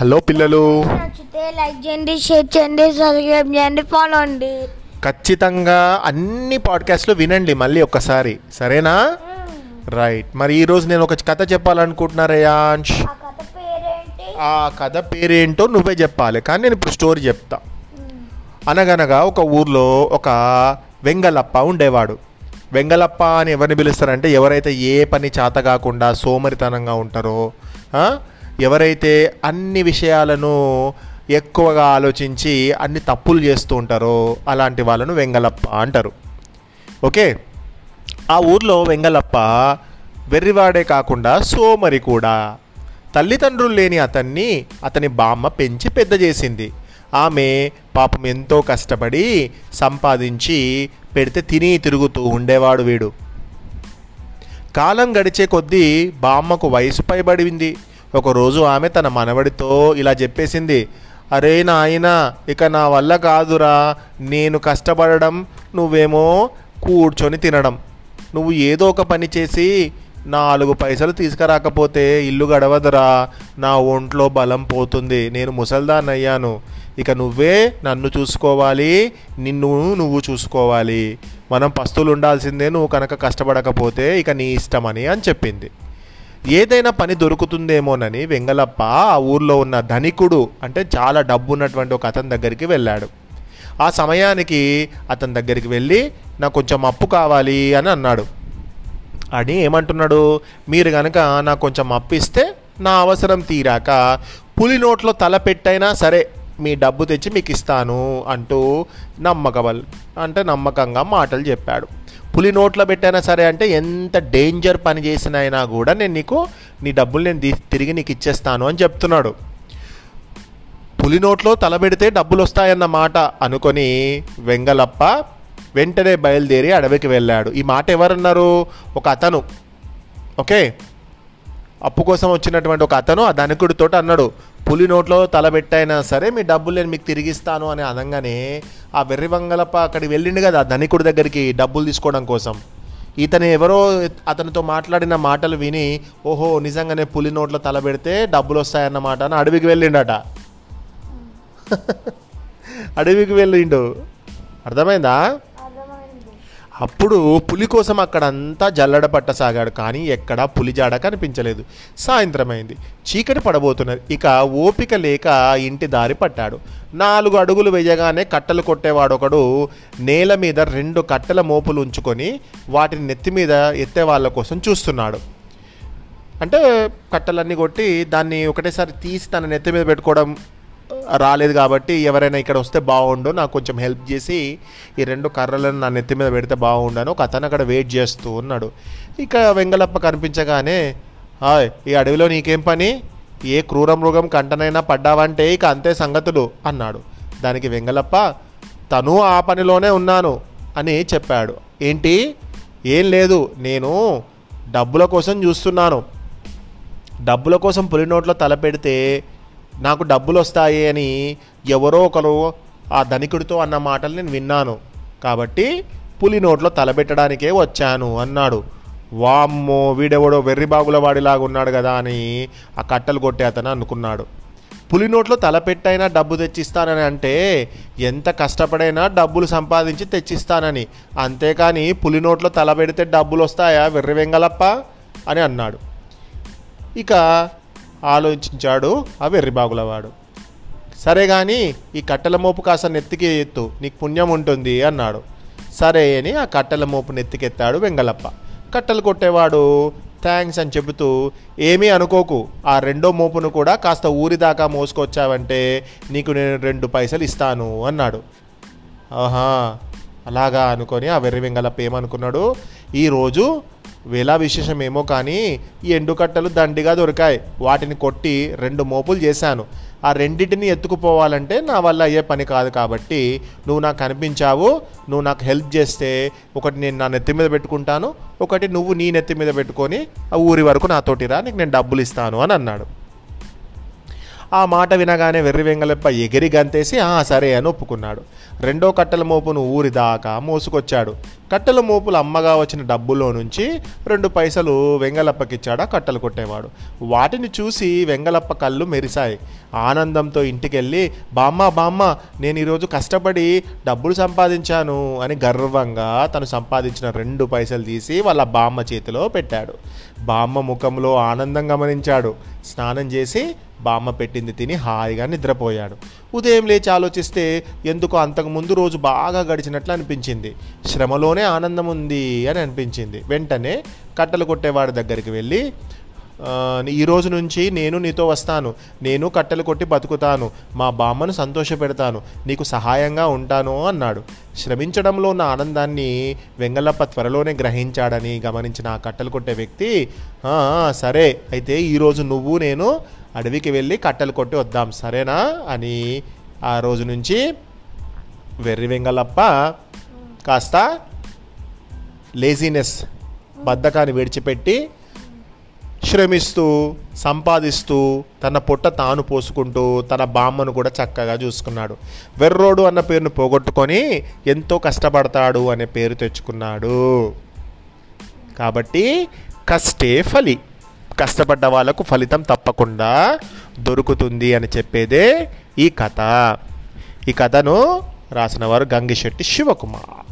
Hello పిల్లలు. నచ్చితే like చేయండి షేర్ చేయండి సబ్స్క్రైబ్ చేయండి ఫాలో అండి. ఖచ్చితంగా అన్ని పాడ్కాస్ట్లు వినండి మళ్ళీ ఒక్కసారి. సరేనా? రైట్. మరి ఈరోజు నేను ఒక కథ చెప్పాలనుకుంటున్నా రేయాంష్. ఆ కథ పేరేంటి? నువ్వే చెప్పాలి కానీ నేను ఇప్పుడు స్టోరీ చెప్తా. అనగనగా ఒక ఊర్లో ఒక వెంగలప్ప ఉండేవాడు. వెంగలప్ప అని ఎవరిని పిలుస్తారంటే ఎవరైతే ఏ పని చేత కాకుండా సోమరితనంగా ఉంటారో ఎవరైతే అన్ని విషయాలను ఎక్కువగా ఆలోచించి అన్ని తప్పులు చేస్తూ ఉంటారో అలాంటి వాళ్ళను వెంగలప్ప అంటారు. ఓకే? ఆ ఊర్లో వెంగలప్ప వెర్రివాడే కాకుండా సోమరి కూడా. తల్లిదండ్రులు లేని అతన్ని అతని బామ్మ పెంచి పెద్ద చేసింది. ఆమె పాపం ఎంతో కష్టపడి సంపాదించి పెడితే తిని తిరుగుతూ ఉండేవాడు వీడు. కాలం గడిచే కొద్దీ బామ్మకు వయసు పైబడింది ఒకరోజు ఆమె తన మనవడితో ఇలా చెప్పేసింది అరే నాయనా ఇక నా వల్ల కాదురా. నేను కష్టపడడం నువ్వేమో కూర్చొని తినడం. నువ్వు ఏదో ఒక పని చేసి నాలుగు పైసలు తీసుకురాకపోతే ఇల్లు గడవదురా. నా ఒంట్లో బలం పోతుంది. నేను ముసల్దానయ్యాను ఇక నువ్వే నన్ను చూసుకోవాలి నిన్ను నువ్వు చూసుకోవాలి. మనం పస్తులు ఉండాల్సిందే నువ్వు కనుక కష్టపడకపోతే ఇక నీ ఇష్టమని అని చెప్పింది. ఏదైనా పని దొరుకుతుందేమోనని వెంగలప్ప ఆ ఊర్లో ఉన్న ధనికుడు అంటే చాలా డబ్బు ఉన్నటువంటి ఒక అతని దగ్గరికి వెళ్ళాడు. ఆ సమయానికి అతని దగ్గరికి వెళ్ళి నాకు కొంచెం అప్పు కావాలి అని అన్నాడు. అని ఏమంటున్నాడు? మీరు కనుక నాకు కొంచెం అప్పు ఇస్తే నా అవసరం తీరాక పులి నోట్లో తల పెట్టైనా సరే మీ డబ్బు తెచ్చి మీకు ఇస్తాను అంటూ నమ్మకబల్ అంటే నమ్మకంగా మాటలు చెప్పాడు. పులి నోట్లో పెట్టైనా సరే అంటే ఎంత డేంజర్ పని చేసినైనా కూడా నేను నీకు నీ డబ్బులు నేను తిరిగి నీకు ఇచ్చేస్తాను అని చెప్తున్నాడు. పులి నోట్లో తలబెడితే డబ్బులు వస్తాయన్న మాట అనుకొని వెంగలప్ప వెంటనే బయలుదేరి అడవికి వెళ్ళాడు. ఈ మాట ఎవరన్నారు? ఒక అతను. ఓకే? అప్పు కోసం వచ్చినటువంటి ఒక అతను ఆ ధనికుడితో అన్నాడు పులి నోట్లో తల పెట్టైనా సరే మీ డబ్బులు నేను మీకు తిరిగిస్తాను అని అనగానే ఆ వెర్రి వంగలప్ప అక్కడికి వెళ్ళిండు కదా ఆ ధనికుడి దగ్గరికి డబ్బులు తీసుకోవడం కోసం. ఇతను ఎవరో అతనితో మాట్లాడిన మాటలు విని ఓహో నిజంగానే పులి నోట్లో తల పెడితే డబ్బులు వస్తాయన్నమాట అని అడవికి వెళ్ళిండట. అడవికి వెళ్ళిండు. అర్థమైంది? అప్పుడు పులి కోసం అక్కడంతా జల్లడ పట్టసాగాడు కానీ ఎక్కడా పులిజాడ కనిపించలేదు. సాయంత్రం అయింది. చీకటి పడబోతున్నది. ఇక ఓపిక లేక ఇంటి దారి పట్టాడు. నాలుగు అడుగులు వేయగానే కట్టెలు కొట్టేవాడు ఒకడు నేల మీద రెండు కట్టెల మోపులు ఉంచుకొని వాటిని నెత్తి మీద ఎత్తే వాళ్ళ కోసం చూస్తున్నాడు. అంటే కట్టెలన్నీ కొట్టి దాన్ని ఒకటేసారి తీసి తన నెత్తి మీద పెట్టుకోవడం రాలేదు కాబట్టి ఎవరైనా ఇక్కడ వస్తే బాగుండు నాకు కొంచెం హెల్ప్ చేసి ఈ రెండు కర్రలను నా నెత్తి మీద పెడితే బాగుండను ఒక అతను అక్కడ వెయిట్ చేస్తూ ఉన్నాడు. ఇక వెంగలప్ప కనిపించగానే హాయ్ ఈ అడవిలో నీకేం పని? ఏ క్రూర మృగం కంటనైనా పడ్డావంటే ఇక అంతే సంగతులు అన్నాడు. దానికి వెంగలప్ప తను ఆ పనిలోనే ఉన్నాను అని చెప్పాడు. ఏంటి? ఏం లేదు నేను డబ్బుల కోసం చూస్తున్నాను. డబ్బుల కోసం పులి నోట్లో తల పెడితే నాకు డబ్బులు వస్తాయి అని ఎవరో ఒకరు ఆ ధనికుడితో అన్న మాటలు నేను విన్నాను. కాబట్టి పులి నోట్లో తలబెట్టడానికే వచ్చాను అన్నాడు. వామ్మో వీడెవడో వెర్రిబాగుల వాడిలాగా ఉన్నాడు కదా అని ఆ కట్టలు కొట్టే అతను అనుకున్నాడు. పులి నోట్లో తలపెట్టైనా డబ్బు తెచ్చిస్తానని అంటే ఎంత కష్టపడైనా డబ్బులు సంపాదించి తెచ్చిస్తానని. అంతేకాని పులి నోట్లో తలపెడితే డబ్బులు వస్తాయా వెర్రి వెంగలప్ప అని అన్నాడు. ఇక ఆలోచించాడు ఆ వెర్రిబాగులవాడు సరే కానీ ఈ కట్టెల మోపు కాస్త నెత్తికి ఎత్తు నీకు పుణ్యం ఉంటుంది అన్నాడు. సరే అని ఆ కట్టెల మోపు నెత్తికెత్తాడు వెంగలప్ప కట్టెలు కొట్టేవాడు థ్యాంక్స్ అని చెబుతూ ఏమీ అనుకోకు ఆ రెండో మోపును కూడా కాస్త ఊరి దాకా మోసుకొచ్చావంటే నీకు నేను రెండు పైసలు ఇస్తాను అన్నాడు. ఆహా! అలాగా అనుకొని ఆ వెర్రి వెంగలప్ప ఏమనుకున్నాడు ఈరోజు వేలా విశేషమేమో కానీ ఈ ఎండుకట్టలు దండిగా దొరికాయి. వాటిని కొట్టి రెండు మోపులు చేశాను. ఆ రెండింటిని ఎత్తుకుపోవాలంటే నా వల్ల అయ్యే పని కాదు కాబట్టి నువ్వు నాకు కనిపించావు. నువ్వు నాకు హెల్ప్ చేస్తే ఒకటి నేను నా నెత్తి మీద పెట్టుకుంటాను. ఒకటి నువ్వు నీ నెత్తి మీద పెట్టుకొని ఆ ఊరి వరకు నాతోటి రా నీకు నేను డబ్బులు ఇస్తాను అని అన్నాడు. ఆ మాట వినగానే వెర్రి వెంగళప్ప ఎగిరి గంతేసి "ఆ, సరే అని ఒప్పుకున్నాడు. రెండో కట్టెల మోపును ఊరి దాకా మోసుకొచ్చాడు. కట్టెల మోపులు అమ్మగా వచ్చిన డబ్బులో నుంచి రెండు పైసలు వెంగళప్పకిచ్చాడు ఆ కట్టెలు కొట్టేవాడు. వాటిని చూసి వెంగళప్ప కళ్ళు మెరిశాయి. ఆనందంతో ఇంటికెళ్ళి బామ్మ బామ్మ నేను ఈరోజు కష్టపడి డబ్బులు సంపాదించాను అని గర్వంగా తను సంపాదించిన రెండు పైసలు తీసి వాళ్ళ బామ్మ చేతిలో పెట్టాడు. బామ్మ ముఖంలో ఆనందం గమనించాడు. స్నానం చేసి బామ్మ పెట్టింది తిని హాయిగా నిద్రపోయాడు. ఉదయం లేచి ఆలోచిస్తే ఎందుకో అంతకు ముందు రోజు బాగా గడిచినట్లు అనిపించింది. శ్రమలోనే ఆనందం ఉంది అని అనిపించింది. వెంటనే కట్టలు కొట్టేవాడి దగ్గరికి వెళ్ళి ఈ రోజు నుంచి నేను నీతో వస్తాను. నేను కట్టెలు కొట్టి బతుకుతాను. మా బామ్మను సంతోషపెడతాను నీకు సహాయంగా ఉంటాను అన్నాడు. శ్రమించడంలో ఉన్న ఆనందాన్ని వెంగళప్ప త్వరలోనే గ్రహించాడని గమనించిన ఆ కట్టెలు కొట్టే వ్యక్తి సరే అయితే ఈరోజు నువ్వు నేను అడవికి వెళ్ళి కట్టెలు కొట్టి వద్దాం సరేనా? అని ఆ రోజు నుంచి వెర్రి వెంగళప్ప కాస్త లేజినెస్ బద్ధకాన్ని విడిచిపెట్టి శ్రమిస్తూ సంపాదిస్తూ తన పొట్ట తాను పోసుకుంటూ తన బామ్మను కూడా చక్కగా చూసుకున్నాడు. వెర్రోడు అన్న పేరును పోగొట్టుకొని ఎంతో కష్టపడతాడు అనే పేరు తెచ్చుకున్నాడు. కాబట్టి కష్టే ఫలి. కష్టపడ్డ వాళ్ళకు ఫలితం తప్పకుండా దొరుకుతుంది అని చెప్పేదే ఈ కథ. ఈ కథను రాసిన వారు గంగిశెట్టి శివకుమార్.